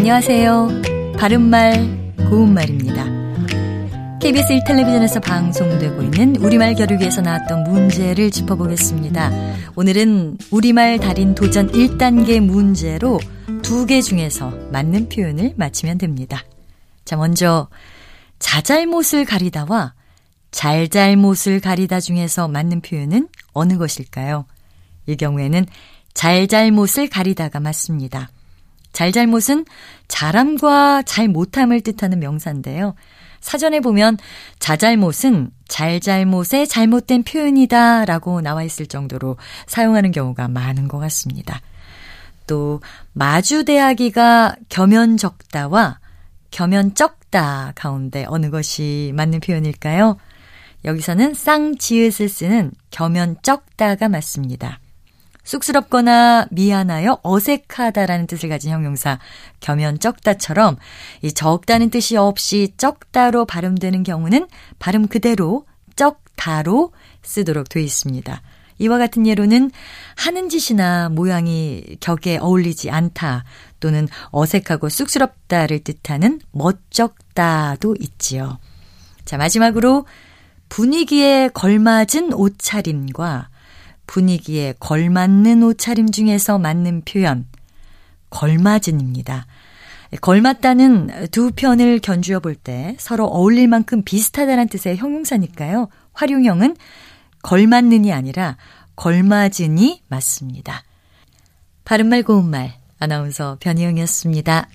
안녕하세요. 바른말, 고운말입니다. KBS 1텔레비전에서 방송되고 있는 우리말 겨루기에서 나왔던 문제를 짚어보겠습니다. 오늘은 우리말 달인 도전 1단계 문제로 두 개 중에서 맞는 표현을 맞히면 됩니다. 자, 먼저 자잘못을 가리다와 잘잘못을 가리다 중에서 맞는 표현은 어느 것일까요? 이 경우에는 잘잘못을 가리다가 맞습니다. 잘잘못은 잘함과 잘 못함을 뜻하는 명사인데요. 사전에 보면 자잘못은 잘잘못의 잘못된 표현이다 라고 나와 있을 정도로 사용하는 경우가 많은 것 같습니다. 또 마주대하기가 겸연적다와 겸연쩍다 가운데 어느 것이 맞는 표현일까요? 여기서는 쌍지읒을 쓰는 겸연쩍다가 맞습니다. 쑥스럽거나 미안하여 어색하다라는 뜻을 가진 형용사 겸연쩍다처럼 이 적다는 뜻이 없이 쩍다로 발음되는 경우는 발음 그대로 쩍다로 쓰도록 되어 있습니다. 이와 같은 예로는 하는 짓이나 모양이 격에 어울리지 않다 또는 어색하고 쑥스럽다를 뜻하는 멋쩍다도 있지요. 자, 마지막으로 분위기에 걸맞은 옷차림과 분위기에 걸맞는 옷차림 중에서 맞는 표현, 걸맞은입니다. 걸맞다는 두 편을 견주어 볼 때 서로 어울릴 만큼 비슷하다는 뜻의 형용사니까요. 활용형은 걸맞는이 아니라 걸맞은이 맞습니다. 바른말 고운말 아나운서 변희영이었습니다.